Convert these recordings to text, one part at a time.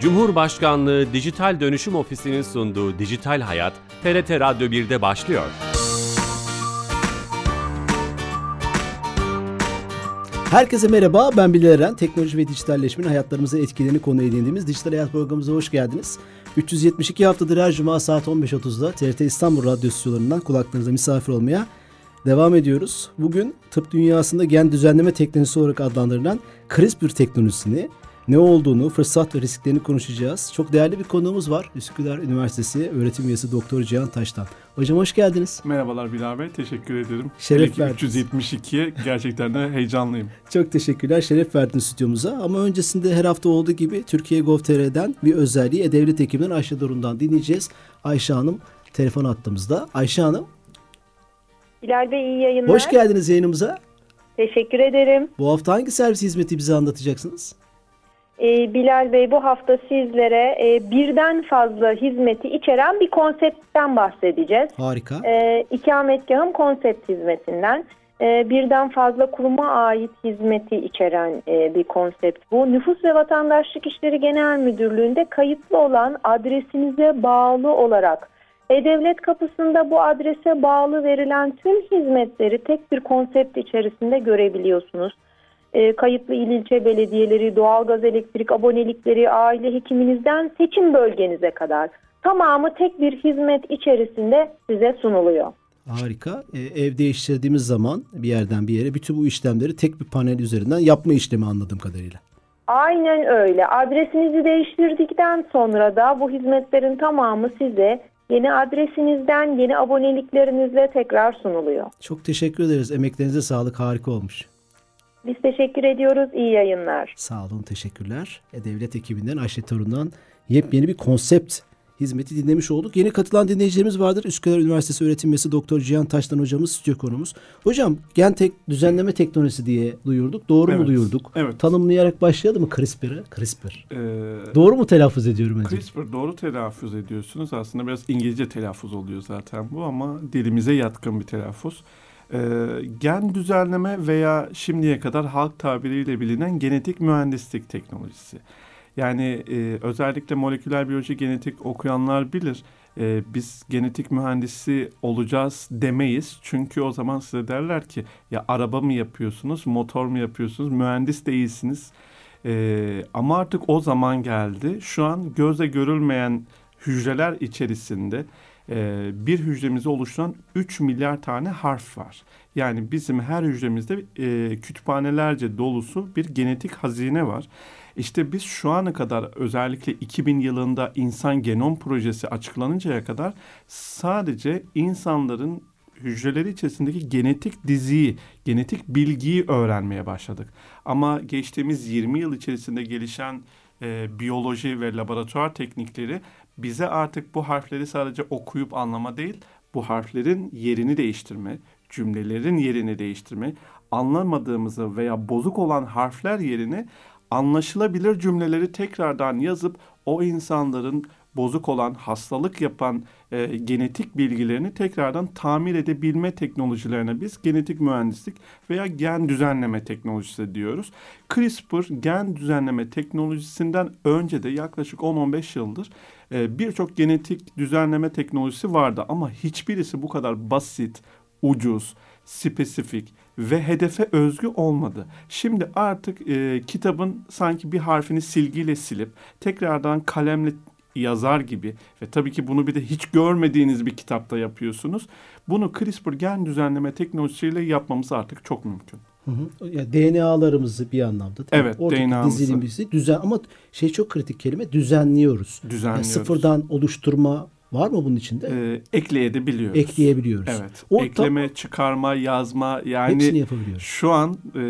Cumhurbaşkanlığı Dijital Dönüşüm Ofisi'nin sunduğu Dijital Hayat, TRT Radyo 1'de başlıyor. Herkese merhaba, ben Bilal Eren. Teknoloji ve dijitalleşmenin hayatlarımıza etkilerini konu edindiğimiz Dijital Hayat programımıza hoş geldiniz. 372 haftadır her cuma saat 15.30'da TRT İstanbul Radyo stüdyolarından kulaklarınıza misafir olmaya devam ediyoruz. Bugün tıp dünyasında gen düzenleme teknolojisi olarak adlandırılan CRISPR teknolojisini, ne olduğunu, fırsat ve risklerini konuşacağız. Çok değerli bir konuğumuz var. Üsküdar Üniversitesi öğretim üyesi Doktor Cihan Taştan. Hocam hoş geldiniz. Merhabalar Bilal Bey, teşekkür ederim. Şeref verdiniz. 372'ye gerçekten de heyecanlıyım. Çok teşekkürler, şeref verdiniz stüdyomuza. Ama öncesinde her hafta olduğu gibi Türkiye Gov.tr'den bir özelliği E-Devlet ekibinden Ayşe Dorun'dan dinleyeceğiz. Ayşe Hanım telefon attığımızda. Ayşe Hanım. Bilal Bey iyi yayınlar. Hoş geldiniz yayınımıza. Teşekkür ederim. Bu hafta hangi servis hizmeti bize anlatacaksınız? Ee, Bilal Bey bu hafta sizlere e, birden fazla hizmeti içeren bir konseptten bahsedeceğiz. Harika. E, ikametgahım konsept hizmetinden. E, birden fazla kuruma ait hizmeti içeren e, bir konsept bu. Nüfus ve Vatandaşlık İşleri Genel Müdürlüğü'nde kayıtlı olan adresinize bağlı olarak E-Devlet kapısında bu adrese bağlı verilen tüm hizmetleri tek bir konsept içerisinde görebiliyorsunuz e, kayıtlı il ilçe belediyeleri, doğalgaz elektrik abonelikleri, aile hekiminizden seçim bölgenize kadar tamamı tek bir hizmet içerisinde size sunuluyor. Harika. Ee, ev değiştirdiğimiz zaman bir yerden bir yere bütün bu işlemleri tek bir panel üzerinden yapma işlemi anladığım kadarıyla. Aynen öyle. Adresinizi değiştirdikten sonra da bu hizmetlerin tamamı size yeni adresinizden, yeni aboneliklerinizle tekrar sunuluyor. Çok teşekkür ederiz. Emeklerinize sağlık. Harika olmuş. Biz teşekkür ediyoruz. İyi yayınlar. Sağ olun, teşekkürler. E-Devlet ekibinden Ayşe Torun'dan yepyeni bir konsept hizmeti dinlemiş olduk. Yeni katılan dinleyicilerimiz vardır. Üsküdar Üniversitesi öğretim üyesi Doktor Cihan Taştan hocamız stüdyo konumuz. Hocam gen tek düzenleme teknolojisi diye duyurduk. Doğru Evet, mu duyurduk? evet. Tanımlayarak başlayalım mı CRISPR'ı? CRISPR. Ee, Doğru mu telaffuz ediyorum önce? CRISPR doğru telaffuz ediyorsunuz. Aslında biraz İngilizce telaffuz oluyor zaten bu ama dilimize yatkın bir telaffuz. Ee, gen düzenleme veya şimdiye kadar halk tabiriyle bilinen genetik mühendislik teknolojisi. Yani e, özellikle moleküler biyoloji genetik okuyanlar bilir. E, biz genetik mühendisi olacağız demeyiz. Çünkü o zaman size derler ki ya araba mı yapıyorsunuz, motor mu yapıyorsunuz, mühendis değilsiniz. E, ama artık o zaman geldi. Şu an gözle görülmeyen hücreler içerisinde e, bir hücremizi oluşturan 3 milyar tane harf var. Yani bizim her hücremizde e, kütüphanelerce dolusu bir genetik hazine var. İşte biz şu ana kadar özellikle 2000 yılında insan genom projesi açıklanıncaya kadar sadece insanların hücreleri içerisindeki genetik diziyi, genetik bilgiyi öğrenmeye başladık. Ama geçtiğimiz 20 yıl içerisinde gelişen e, biyoloji ve laboratuvar teknikleri bize artık bu harfleri sadece okuyup anlama değil, bu harflerin yerini değiştirme, cümlelerin yerini değiştirme, anlamadığımızı veya bozuk olan harfler yerine anlaşılabilir cümleleri tekrardan yazıp o insanların bozuk olan, hastalık yapan e, genetik bilgilerini tekrardan tamir edebilme teknolojilerine biz genetik mühendislik veya gen düzenleme teknolojisi diyoruz. CRISPR gen düzenleme teknolojisinden önce de yaklaşık 10-15 yıldır e, birçok genetik düzenleme teknolojisi vardı ama hiçbirisi bu kadar basit, ucuz, spesifik ve hedefe özgü olmadı. Şimdi artık e, kitabın sanki bir harfini silgiyle silip tekrardan kalemle yazar gibi ve tabii ki bunu bir de hiç görmediğiniz bir kitapta yapıyorsunuz. Bunu CRISPR gen düzenleme teknolojisiyle yapmamız artık çok mümkün. Hı hı. Ya DNA'larımızı bir anlamda? Evet, DNA'mızı. dizilimizi düzen ama şey çok kritik kelime düzenliyoruz. Yani Düzenliyoruz. sıfırdan oluşturma var mı bunun içinde? Ee, ekleyebiliyoruz. Ekleyebiliyoruz. Evet. O Ekleme, çıkarma, yazma yani Hepsini yapabiliyoruz. şu an e,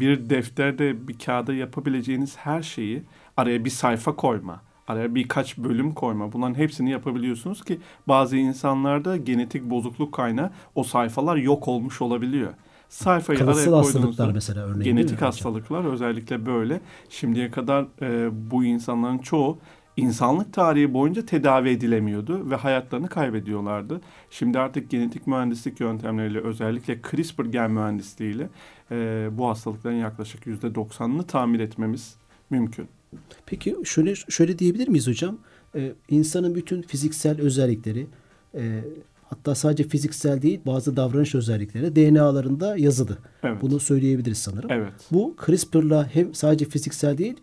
bir defterde bir kağıda yapabileceğiniz her şeyi araya bir sayfa koyma, araya birkaç bölüm koyma bunların hepsini yapabiliyorsunuz ki bazı insanlarda genetik bozukluk kaynağı o sayfalar yok olmuş olabiliyor. Sayfayı Kalıtsal araya hastalıklar mesela örneğin genetik hocam? hastalıklar özellikle böyle. Şimdiye kadar e, bu insanların çoğu insanlık tarihi boyunca tedavi edilemiyordu ve hayatlarını kaybediyorlardı. Şimdi artık genetik mühendislik yöntemleriyle özellikle CRISPR gen mühendisliğiyle e, bu hastalıkların yaklaşık yüzde 90'ını tamir etmemiz mümkün. Peki şöyle şöyle diyebilir miyiz hocam? Ee, insanın bütün fiziksel özellikleri e, hatta sadece fiziksel değil bazı davranış özellikleri DNA'larında yazılı. Evet. Bunu söyleyebiliriz sanırım. Evet. Bu CRISPR'la hem sadece fiziksel değil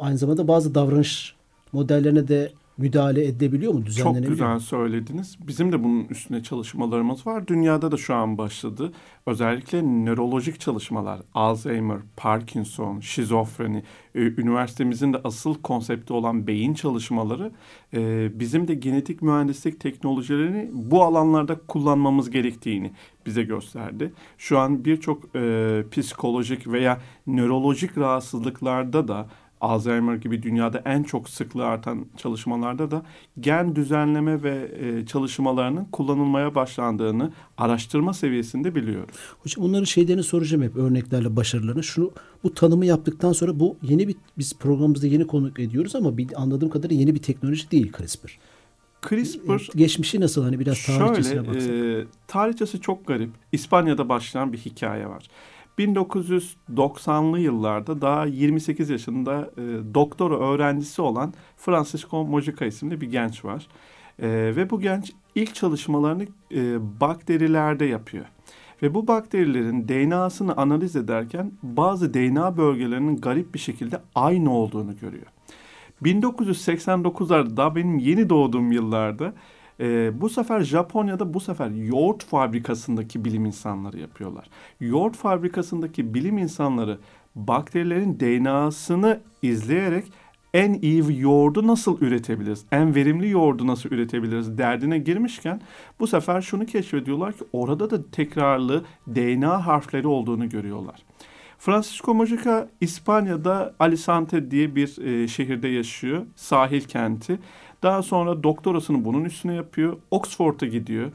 aynı zamanda bazı davranış modellerine de müdahale edebiliyor mu? Çok Düzenlenebiliyor güzel mu? söylediniz. Bizim de bunun üstüne çalışmalarımız var. Dünyada da şu an başladı. Özellikle nörolojik çalışmalar, Alzheimer, Parkinson, şizofreni, e, üniversitemizin de asıl konsepti olan beyin çalışmaları e, bizim de genetik mühendislik teknolojilerini bu alanlarda kullanmamız gerektiğini bize gösterdi. Şu an birçok e, psikolojik veya nörolojik rahatsızlıklarda da Alzheimer gibi dünyada en çok sıklığı artan çalışmalarda da gen düzenleme ve e, çalışmalarının kullanılmaya başlandığını araştırma seviyesinde biliyoruz. Hocam onların şeylerini soracağım hep örneklerle başarılarını. Şunu bu tanımı yaptıktan sonra bu yeni bir biz programımızda yeni konuk ediyoruz ama bir, anladığım kadarıyla yeni bir teknoloji değil CRISPR. CRISPR Geçmişi nasıl hani biraz tarihçesine şöyle baksak. e, tarihçesi çok garip. İspanya'da başlayan bir hikaye var. 1990'lı yıllarda daha 28 yaşında e, doktora öğrencisi olan Francisco Mojica isimli bir genç var. E, ve bu genç ilk çalışmalarını e, bakterilerde yapıyor. Ve bu bakterilerin DNA'sını analiz ederken bazı DNA bölgelerinin garip bir şekilde aynı olduğunu görüyor. 1989'larda daha benim yeni doğduğum yıllarda e, bu sefer Japonya'da bu sefer yoğurt fabrikasındaki bilim insanları yapıyorlar. Yoğurt fabrikasındaki bilim insanları bakterilerin DNA'sını izleyerek en iyi yoğurdu nasıl üretebiliriz? En verimli yoğurdu nasıl üretebiliriz? Derdine girmişken bu sefer şunu keşfediyorlar ki orada da tekrarlı DNA harfleri olduğunu görüyorlar. Francisco Mojica İspanya'da Alicante diye bir e, şehirde yaşıyor. Sahil kenti. Daha sonra doktorasını bunun üstüne yapıyor. Oxford'a gidiyor.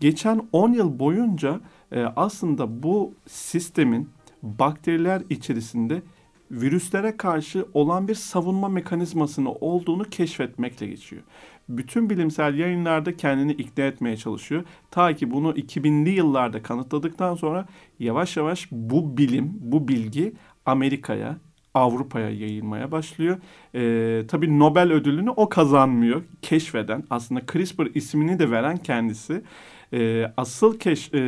Geçen 10 yıl boyunca e, aslında bu sistemin bakteriler içerisinde virüslere karşı olan bir savunma mekanizmasını olduğunu keşfetmekle geçiyor. Bütün bilimsel yayınlarda kendini ikna etmeye çalışıyor. Ta ki bunu 2000'li yıllarda kanıtladıktan sonra yavaş yavaş bu bilim, bu bilgi Amerika'ya, Avrupa'ya yayılmaya başlıyor. Ee, tabii Nobel ödülünü o kazanmıyor. Keşfeden, aslında CRISPR ismini de veren kendisi. Ee, asıl keş, e,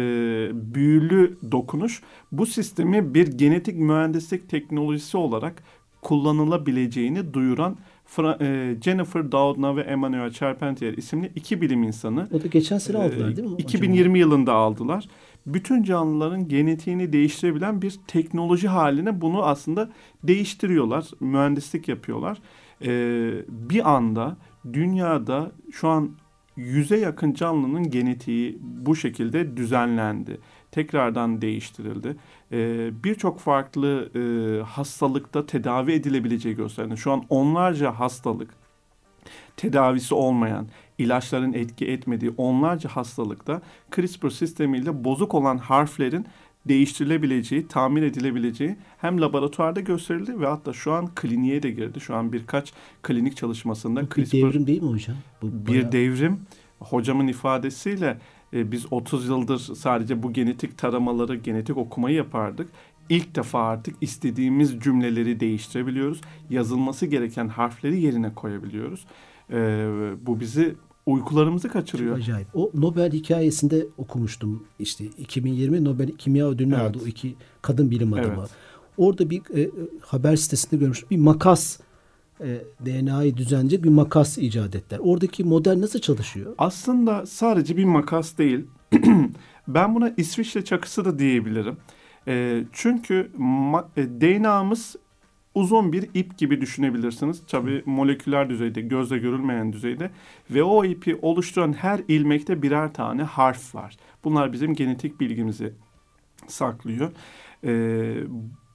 büyülü dokunuş bu sistemi bir genetik mühendislik teknolojisi olarak kullanılabileceğini duyuran Fra- e, Jennifer Doudna ve Emmanuel Charpentier isimli iki bilim insanı. O da geçen sene aldılar değil mi? Ee, 2020 yılında aldılar. Bütün canlıların genetiğini değiştirebilen bir teknoloji haline bunu aslında değiştiriyorlar. Mühendislik yapıyorlar. Ee, bir anda dünyada şu an yüze yakın canlının genetiği bu şekilde düzenlendi. Tekrardan değiştirildi. Ee, Birçok farklı e, hastalıkta tedavi edilebileceği gösterildi. Şu an onlarca hastalık tedavisi olmayan, ilaçların etki etmediği onlarca hastalıkta CRISPR sistemiyle bozuk olan harflerin değiştirilebileceği, tamir edilebileceği hem laboratuvarda gösterildi ve hatta şu an kliniğe de girdi. Şu an birkaç klinik çalışmasında Bu bir CRISPR devrim değil mi hocam? Bu bir bayağı- devrim. Hocamın ifadesiyle e, biz 30 yıldır sadece bu genetik taramaları, genetik okumayı yapardık. İlk defa artık istediğimiz cümleleri değiştirebiliyoruz. Yazılması gereken harfleri yerine koyabiliyoruz. E, bu bizi uykularımızı kaçırıyor. Acayip. O Nobel hikayesinde okumuştum. İşte 2020 Nobel Kimya Ödülünü Evet. aldı o iki kadın bilim adamı. Evet. Orada bir e, e, haber sitesinde görmüştüm. Bir makas e, DNA'yı düzenleyecek bir makas icat ettiler. Oradaki model nasıl çalışıyor? Aslında sadece bir makas değil. ben buna İsviçre çakısı da diyebilirim. E, çünkü DNA'mız uzun bir ip gibi düşünebilirsiniz. Tabii moleküler düzeyde, gözle görülmeyen düzeyde ve o ipi oluşturan her ilmekte birer tane harf var. Bunlar bizim genetik bilgimizi saklıyor. Ee,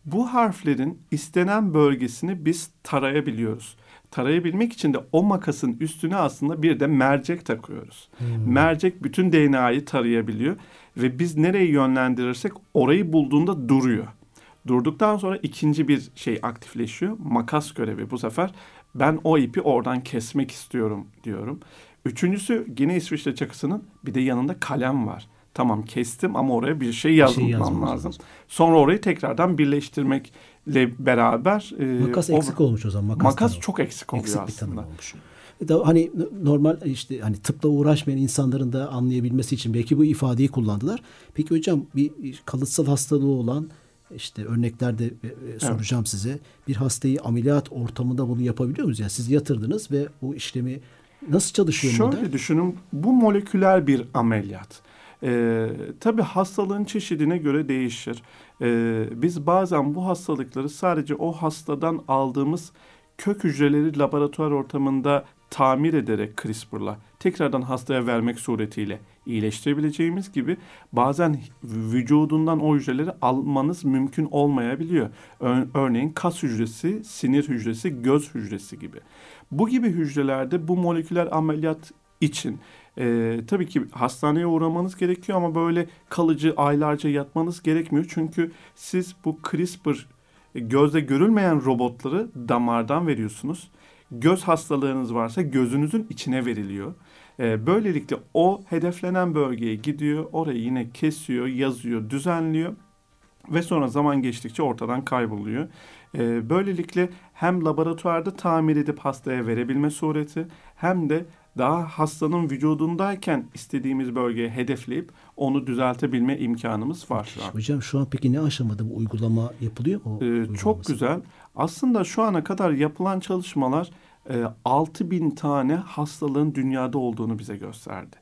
bu harflerin istenen bölgesini biz tarayabiliyoruz. Tarayabilmek için de o makasın üstüne aslında bir de mercek takıyoruz. Mercek bütün DNA'yı tarayabiliyor ve biz nereyi yönlendirirsek orayı bulduğunda duruyor. Durduktan sonra ikinci bir şey aktifleşiyor. Makas görevi bu sefer. Ben o ipi oradan kesmek istiyorum diyorum. Üçüncüsü yine İsviçre çakısının bir de yanında kalem var. Tamam kestim ama oraya bir şey yazmam şey lazım. lazım. Sonra orayı tekrardan birleştirmekle beraber e, Makas o- eksik olmuş o zaman. Makas, makas çok eksik oluyor eksik bir tanım olmuş. E da hani normal işte hani tıpla uğraşmayan insanların da anlayabilmesi için belki bu ifadeyi kullandılar. Peki hocam bir kalıtsal hastalığı olan işte örneklerde e, e, soracağım size. Bir hastayı ameliyat ortamında bunu yapabiliyor muyuz? Yani siz yatırdınız ve bu işlemi nasıl çalışıyor Şöyle model? düşünün bu moleküler bir ameliyat. Ee, tabii hastalığın çeşidine göre değişir. Ee, biz bazen bu hastalıkları sadece o hastadan aldığımız kök hücreleri laboratuvar ortamında tamir ederek CRISPR'la tekrardan hastaya vermek suretiyle iyileştirebileceğimiz gibi bazen vücudundan o hücreleri almanız mümkün olmayabiliyor. Ör- örneğin kas hücresi, sinir hücresi, göz hücresi gibi. Bu gibi hücrelerde bu moleküler ameliyat için e, tabii ki hastaneye uğramanız gerekiyor ama böyle kalıcı aylarca yatmanız gerekmiyor. Çünkü siz bu CRISPR e, gözle görülmeyen robotları damardan veriyorsunuz. Göz hastalığınız varsa gözünüzün içine veriliyor. E, böylelikle o hedeflenen bölgeye gidiyor, orayı yine kesiyor, yazıyor, düzenliyor ve sonra zaman geçtikçe ortadan kayboluyor. E, böylelikle hem laboratuvarda tamir edip hastaya verebilme sureti hem de daha hastanın vücudundayken istediğimiz bölgeye hedefleyip onu düzeltebilme imkanımız var şu an. Hocam şu an peki ne aşamada bu uygulama yapılıyor? O Ee, çok güzel. Aslında şu ana kadar yapılan çalışmalar e, 6000 tane hastalığın dünyada olduğunu bize gösterdi.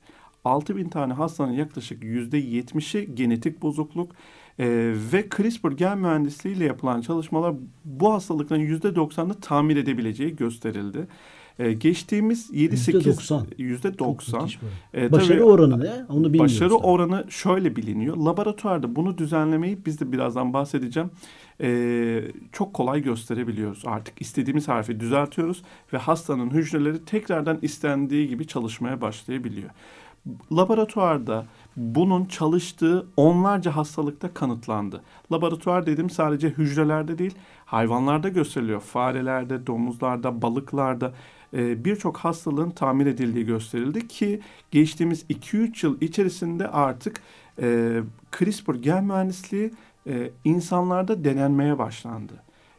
6000 tane hastanın yaklaşık %70'i genetik bozukluk e, ve CRISPR gen mühendisliğiyle yapılan çalışmalar bu hastalıkların %90'ını tamir edebileceği gösterildi. E, geçtiğimiz 7-8 %90. %90 Çok müthiş böyle. E, Başarı tabii- oranı ne? Onu bilmiyoruz. Başarı tabii. oranı şöyle biliniyor. Laboratuvarda bunu düzenlemeyi biz de birazdan bahsedeceğim. Ee, çok kolay gösterebiliyoruz. Artık istediğimiz harfi düzeltiyoruz ve hastanın hücreleri tekrardan istendiği gibi çalışmaya başlayabiliyor. Laboratuvarda bunun çalıştığı onlarca hastalıkta kanıtlandı. Laboratuvar dedim sadece hücrelerde değil, hayvanlarda gösteriliyor. Farelerde, domuzlarda, balıklarda e, birçok hastalığın tamir edildiği gösterildi ki geçtiğimiz 2-3 yıl içerisinde artık e, CRISPR gen mühendisliği e, insanlarda denenmeye başlandı.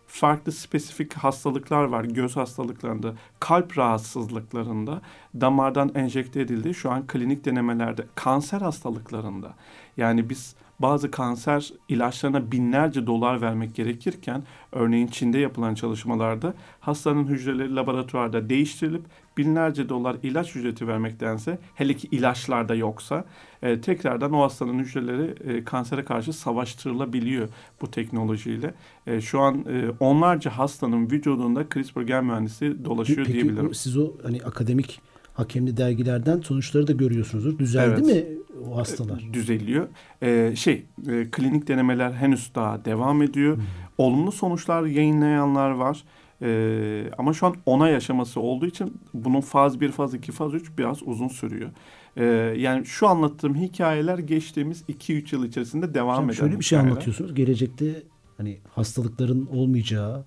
Farklı spesifik hastalıklar var. Göz hastalıklarında, kalp rahatsızlıklarında damardan enjekte edildi. Şu an klinik denemelerde, kanser hastalıklarında. Yani biz bazı kanser ilaçlarına binlerce dolar vermek gerekirken örneğin Çin'de yapılan çalışmalarda hastanın hücreleri laboratuvarda değiştirilip binlerce dolar ilaç ücreti vermektense hele ki ilaçlarda yoksa e, tekrardan o hastanın hücreleri e, kansere karşı savaştırılabiliyor bu teknolojiyle. E, şu an e, onlarca hastanın vücudunda CRISPR gen mühendisi dolaşıyor Peki diyebilirim. bu, siz o hani akademik hakemli dergilerden sonuçları da görüyorsunuzdur. Düzeldi Evet. mi o hastalar? düzeliyor. Ee, şey, e, klinik denemeler henüz daha devam ediyor. Hmm. Olumlu sonuçlar yayınlayanlar var. Ee, ama şu an onay aşaması olduğu için bunun faz 1, faz 2, faz 3 biraz uzun sürüyor. Ee, yani şu anlattığım hikayeler geçtiğimiz 2-3 yıl içerisinde devam Hocam eden şöyle bir şey hikayeler. anlatıyorsunuz. Gelecekte hani hastalıkların olmayacağı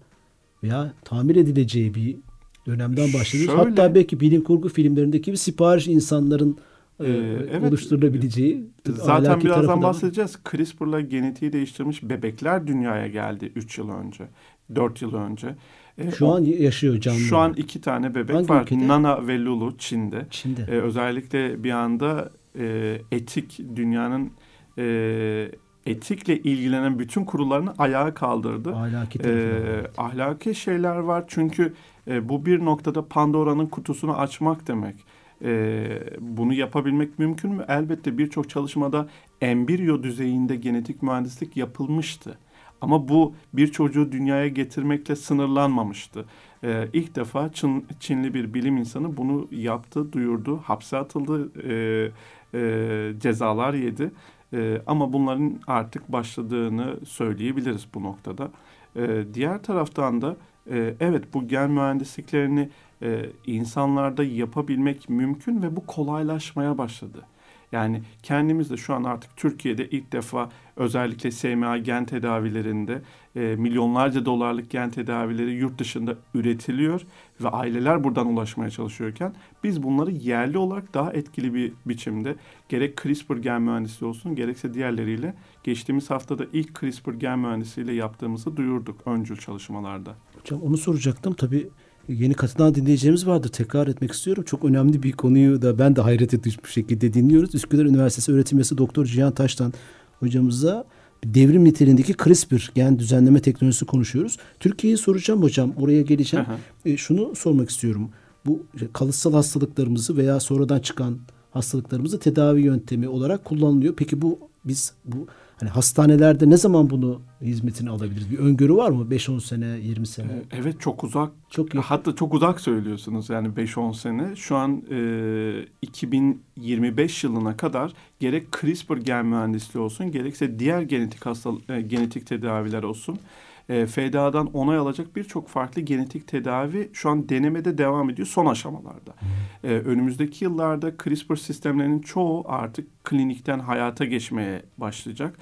veya tamir edileceği bir dönemden bahsediyoruz. Şöyle- Hatta belki bilim kurgu filmlerindeki bir sipariş insanların e, Ee, evet. oluşturulabileceği Zaten birazdan da var. bahsedeceğiz. CRISPR'la genetiği değiştirmiş bebekler dünyaya geldi 3 yıl önce, 4 yıl önce. Ee, Şu o- an yaşıyor canlı. şu an iki tane bebek Hangi var. ülkede? Nana ve Lulu Çin'de. Çin'de. Ee, özellikle bir anda e, etik dünyanın e, etikle ilgilenen bütün kurullarını ayağa kaldırdı. ahlaki. Ee, ahlaki şeyler var çünkü e, bu bir noktada Pandora'nın kutusunu açmak demek. Ee, bunu yapabilmek mümkün mü? Elbette birçok çalışmada embriyo düzeyinde genetik mühendislik yapılmıştı. Ama bu bir çocuğu dünyaya getirmekle sınırlanmamıştı. Ee, ilk defa Çin, Çinli bir bilim insanı bunu yaptı, duyurdu, hapse atıldı, e, e, cezalar yedi. E, ama bunların artık başladığını söyleyebiliriz bu noktada. E, diğer taraftan da e, evet bu gen mühendisliklerini e, insanlarda yapabilmek mümkün ve bu kolaylaşmaya başladı. Yani kendimiz de şu an artık Türkiye'de ilk defa özellikle SMA gen tedavilerinde e, milyonlarca dolarlık gen tedavileri yurt dışında üretiliyor ve aileler buradan ulaşmaya çalışıyorken biz bunları yerli olarak daha etkili bir biçimde gerek CRISPR gen mühendisliği olsun gerekse diğerleriyle geçtiğimiz haftada ilk CRISPR gen mühendisiyle yaptığımızı duyurduk öncül çalışmalarda. Hocam onu soracaktım. Tabii yeni katılan dinleyicilerimiz vardı. Tekrar etmek istiyorum. Çok önemli bir konuyu da ben de hayrete düşmüş şekilde dinliyoruz. Üsküdar Üniversitesi öğretim üyesi Doktor Cihan Taş'tan hocamıza devrim niteliğindeki CRISPR gen düzenleme teknolojisi konuşuyoruz. Türkiye'yi soracağım hocam. Oraya geleceğim. E, şunu sormak istiyorum. Bu kalıtsal hastalıklarımızı veya sonradan çıkan hastalıklarımızı tedavi yöntemi olarak kullanılıyor. Peki bu biz bu Hani hastanelerde ne zaman bunu hizmetini alabiliriz? Bir öngörü var mı? 5-10 sene, 20 sene? Ee, evet çok uzak. Çok yakın. Hatta çok uzak söylüyorsunuz yani 5-10 sene. Şu an e, 2025 yılına kadar gerek CRISPR gen mühendisliği olsun gerekse diğer genetik hastalık e, genetik tedaviler olsun e, FDA'dan onay alacak birçok farklı genetik tedavi şu an denemede devam ediyor son aşamalarda. E, önümüzdeki yıllarda CRISPR sistemlerinin çoğu artık klinikten hayata geçmeye başlayacak.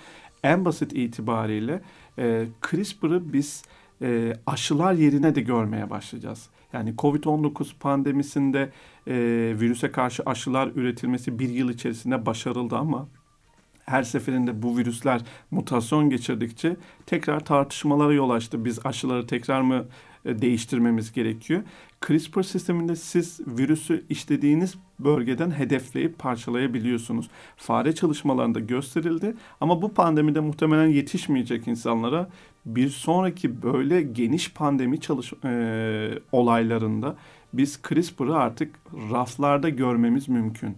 En basit itibariyle e, CRISPR'ı biz e, aşılar yerine de görmeye başlayacağız. Yani Covid-19 pandemisinde e, virüse karşı aşılar üretilmesi bir yıl içerisinde başarıldı ama her seferinde bu virüsler mutasyon geçirdikçe tekrar tartışmalara yol açtı. Biz aşıları tekrar mı e, değiştirmemiz gerekiyor? CRISPR sisteminde siz virüsü istediğiniz bölgeden hedefleyip parçalayabiliyorsunuz. Fare çalışmalarında gösterildi ama bu pandemide muhtemelen yetişmeyecek insanlara bir sonraki böyle geniş pandemi çalış e, olaylarında biz CRISPR'ı artık raflarda görmemiz mümkün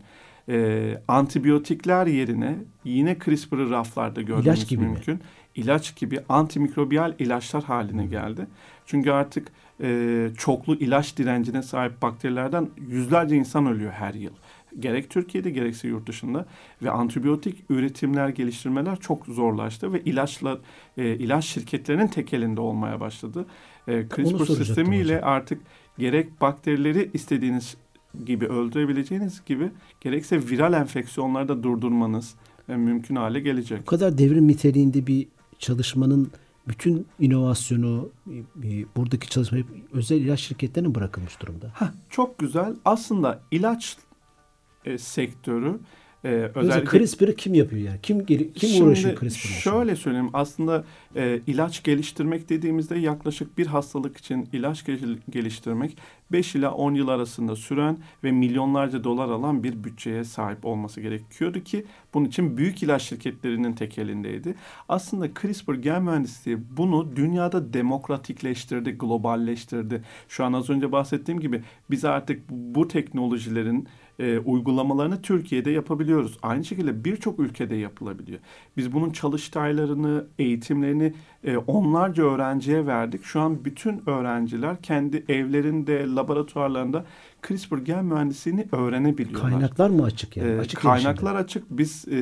e, antibiyotikler yerine yine CRISPR'ı raflarda görmemiz İlaç gibi mümkün. Mi? İlaç gibi antimikrobiyal ilaçlar haline geldi. Çünkü artık e, çoklu ilaç direncine sahip bakterilerden yüzlerce insan ölüyor her yıl. Gerek Türkiye'de gerekse yurt dışında ve antibiyotik üretimler, geliştirmeler çok zorlaştı ve ilaçlar e, ilaç şirketlerinin tek elinde olmaya başladı. E, CRISPR sistemiyle artık gerek bakterileri istediğiniz gibi öldürebileceğiniz gibi gerekse viral enfeksiyonları da durdurmanız e, mümkün hale gelecek. Bu kadar devrim niteliğinde bir çalışmanın bütün inovasyonu buradaki çalışma özel ilaç şirketlerine bırakılmış durumda. Heh, çok güzel. Aslında ilaç e, sektörü ee, özellikle CRISPR'ı kim yapıyor yani? Kim kim Şimdi, uğraşıyor CRISPR'la? Şöyle söyleyeyim. Aslında e, ilaç geliştirmek dediğimizde yaklaşık bir hastalık için ilaç geliştirmek 5 ila 10 yıl arasında süren ve milyonlarca dolar alan bir bütçeye sahip olması gerekiyordu ki bunun için büyük ilaç şirketlerinin tek elindeydi. Aslında CRISPR gen mühendisliği bunu dünyada demokratikleştirdi, globalleştirdi. Şu an az önce bahsettiğim gibi biz artık bu teknolojilerin e, uygulamalarını Türkiye'de yapabiliyoruz. Aynı şekilde birçok ülkede yapılabiliyor. Biz bunun çalıştaylarını, eğitimlerini e, onlarca öğrenciye verdik. Şu an bütün öğrenciler kendi evlerinde, laboratuvarlarında CRISPR gen mühendisliğini öğrenebiliyorlar. Kaynaklar mı açık yani? Ee, açık kaynaklar açık. Biz e,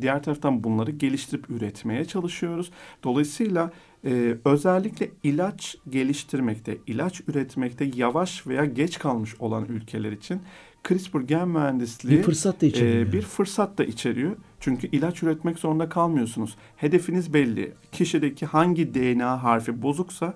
diğer taraftan bunları geliştirip üretmeye çalışıyoruz. Dolayısıyla e, özellikle ilaç geliştirmekte, ilaç üretmekte yavaş veya geç kalmış olan ülkeler için CRISPR gen mühendisliği bir fırsat da içeriyor. E, bir fırsat da içeriyor. Çünkü ilaç üretmek zorunda kalmıyorsunuz. Hedefiniz belli. Kişideki hangi DNA harfi bozuksa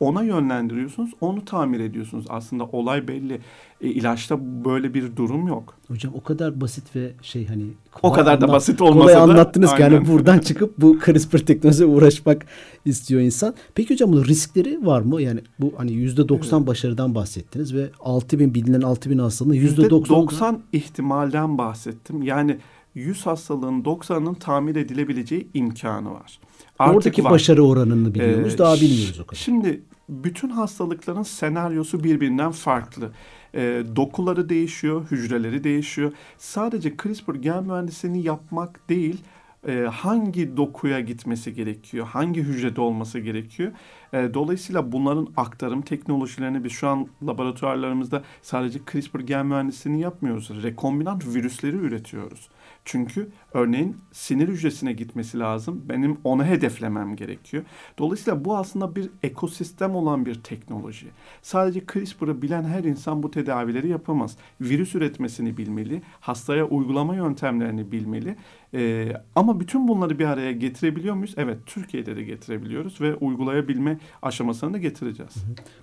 ona yönlendiriyorsunuz, onu tamir ediyorsunuz. Aslında olay belli. E, ilaçta böyle bir durum yok. Hocam o kadar basit ve şey hani o kadar anlat, da basit olmasa kolay da anlattınız ki yani buradan çıkıp bu CRISPR teknolojisiyle uğraşmak istiyor insan. Peki hocam bunun riskleri var mı? Yani bu hani yüzde doksan başarıdan bahsettiniz ve altı bin bilinen altı bin hastalığın yüzde doksan ihtimalden bahsettim. Yani 100 hastalığın 90'ının tamir edilebileceği imkanı var. Artık Oradaki var. başarı oranını biliyoruz, ee, daha bilmiyoruz o kadar. Şimdi bütün hastalıkların senaryosu birbirinden farklı. E, dokuları değişiyor, hücreleri değişiyor. Sadece CRISPR gen mühendisliğini yapmak değil, e, hangi dokuya gitmesi gerekiyor, hangi hücrede olması gerekiyor. E, dolayısıyla bunların aktarım teknolojilerini biz şu an laboratuvarlarımızda sadece CRISPR gen mühendisliğini yapmıyoruz. Rekombinant virüsleri üretiyoruz Çünkü örneğin sinir hücresine gitmesi lazım. Benim onu hedeflemem gerekiyor. Dolayısıyla bu aslında bir ekosistem olan bir teknoloji. Sadece CRISPR'ı bilen her insan bu tedavileri yapamaz. Virüs üretmesini bilmeli, hastaya uygulama yöntemlerini bilmeli. Ee, ama bütün bunları bir araya getirebiliyor muyuz? Evet, Türkiye'de de getirebiliyoruz ve uygulayabilme aşamasını da getireceğiz.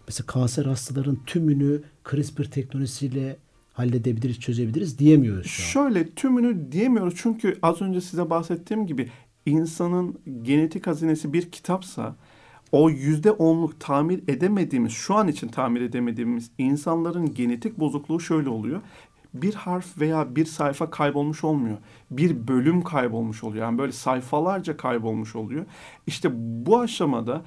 Mesela kanser hastaların tümünü CRISPR teknolojisiyle halledebiliriz, çözebiliriz diyemiyoruz şu an. Şöyle tümünü diyemiyoruz çünkü az önce size bahsettiğim gibi insanın genetik hazinesi bir kitapsa o yüzde onluk tamir edemediğimiz, şu an için tamir edemediğimiz insanların genetik bozukluğu şöyle oluyor. Bir harf veya bir sayfa kaybolmuş olmuyor. Bir bölüm kaybolmuş oluyor. Yani böyle sayfalarca kaybolmuş oluyor. İşte bu aşamada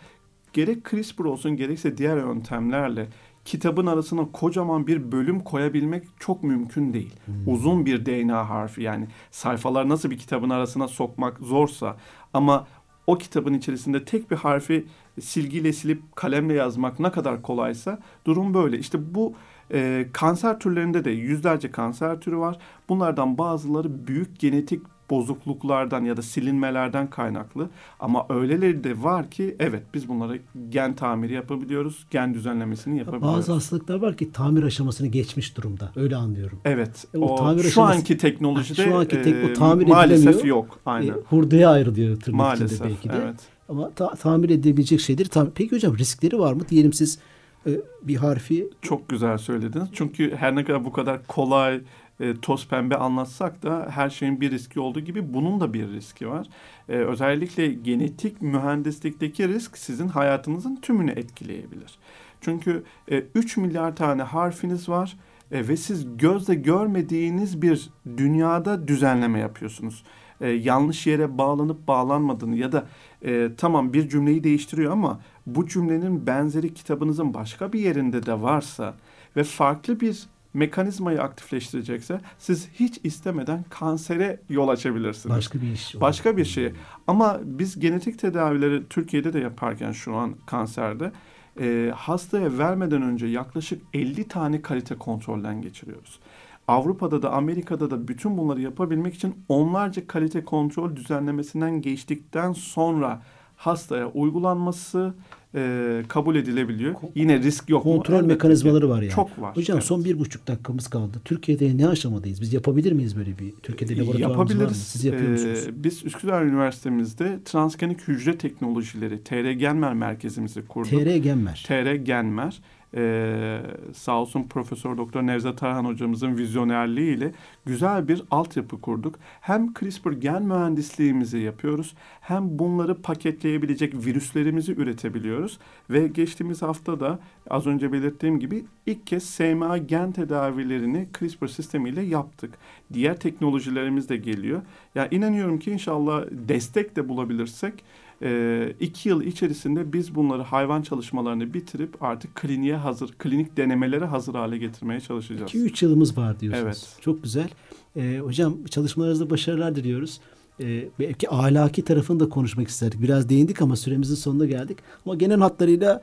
gerek CRISPR olsun gerekse diğer yöntemlerle kitabın arasına kocaman bir bölüm koyabilmek çok mümkün değil. Hmm. Uzun bir DNA harfi yani sayfalar nasıl bir kitabın arasına sokmak zorsa ama o kitabın içerisinde tek bir harfi silgiyle silip kalemle yazmak ne kadar kolaysa durum böyle. İşte bu e, kanser türlerinde de yüzlerce kanser türü var. Bunlardan bazıları büyük genetik bozukluklardan ya da silinmelerden kaynaklı. Ama öyleleri de var ki evet biz bunları gen tamiri yapabiliyoruz. Gen düzenlemesini yapabiliyoruz. Bazı hastalıklar var ki tamir aşamasını geçmiş durumda. Öyle anlıyorum. Evet. E, o, o tamir şu aşaması, anki teknolojide şu anki tek, o tamir e, maalesef yok. Aynen. E, hurdaya ayrılıyor tırnak maalesef, belki de. Evet. Ama ta, tamir edebilecek şeydir. Tam, peki hocam riskleri var mı? Diyelim siz e, bir harfi... Çok güzel söylediniz. Çünkü her ne kadar bu kadar kolay e, toz pembe anlatsak da her şeyin bir riski olduğu gibi bunun da bir riski var. E, özellikle genetik mühendislikteki risk sizin hayatınızın tümünü etkileyebilir. Çünkü e, 3 milyar tane harfiniz var e, ve siz gözle görmediğiniz bir dünyada düzenleme yapıyorsunuz. E, yanlış yere bağlanıp bağlanmadığını ya da e, tamam bir cümleyi değiştiriyor ama bu cümlenin benzeri kitabınızın başka bir yerinde de varsa ve farklı bir mekanizmayı aktifleştirecekse siz hiç istemeden kansere yol açabilirsiniz. Başka bir iş. Başka bir şey. Ama biz genetik tedavileri Türkiye'de de yaparken şu an kanserde e, hastaya vermeden önce yaklaşık 50 tane kalite kontrolden geçiriyoruz. Avrupa'da da Amerika'da da bütün bunları yapabilmek için onlarca kalite kontrol düzenlemesinden geçtikten sonra hastaya uygulanması e, kabul edilebiliyor. Ko- Yine risk yok Kontrol mu? mekanizmaları var yani. Çok var. Hocam evet. son bir buçuk dakikamız kaldı. Türkiye'de ne aşamadayız? Biz yapabilir miyiz böyle bir? Türkiye'de laboratuvarımız Yapabiliriz. var mı? Siz yapıyor musunuz? Ee, biz Üsküdar Üniversitemizde transgenik hücre teknolojileri TR Genmer merkezimizi kurduk. TR Genmer. TR Genmer e, sağ olsun Profesör Doktor Nevzat Tarhan hocamızın vizyonerliğiyle güzel bir altyapı kurduk. Hem CRISPR gen mühendisliğimizi yapıyoruz hem bunları paketleyebilecek virüslerimizi üretebiliyoruz ve geçtiğimiz hafta da az önce belirttiğim gibi ilk kez SMA gen tedavilerini CRISPR sistemiyle yaptık. Diğer teknolojilerimiz de geliyor. Ya yani inanıyorum ki inşallah destek de bulabilirsek e, iki yıl içerisinde biz bunları hayvan çalışmalarını bitirip artık kliniğe hazır, klinik denemelere hazır hale getirmeye çalışacağız. 2-3 yılımız var diyorsunuz. Evet. Çok güzel. E, hocam çalışmalarınızda başarılar diliyoruz. E, belki ahlaki tarafını da konuşmak isterdik. Biraz değindik ama süremizin sonuna geldik. Ama genel hatlarıyla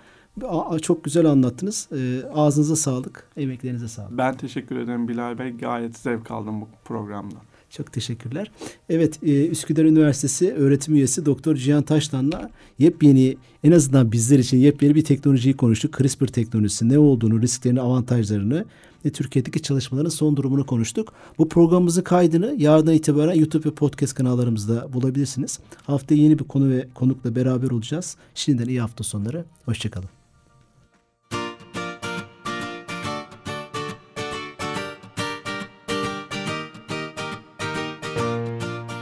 çok güzel anlattınız. E, ağzınıza sağlık, emeklerinize sağlık. Ben teşekkür ederim Bilal Bey. Gayet zevk aldım bu programdan. Çok teşekkürler. Evet e, Üsküdar Üniversitesi öğretim üyesi Doktor Cihan Taşlan'la yepyeni en azından bizler için yepyeni bir teknolojiyi konuştuk. CRISPR teknolojisi ne olduğunu, risklerini, avantajlarını ve Türkiye'deki çalışmaların son durumunu konuştuk. Bu programımızın kaydını yarından itibaren YouTube ve podcast kanallarımızda bulabilirsiniz. Haftaya yeni bir konu ve konukla beraber olacağız. Şimdiden iyi hafta sonları. Hoşçakalın.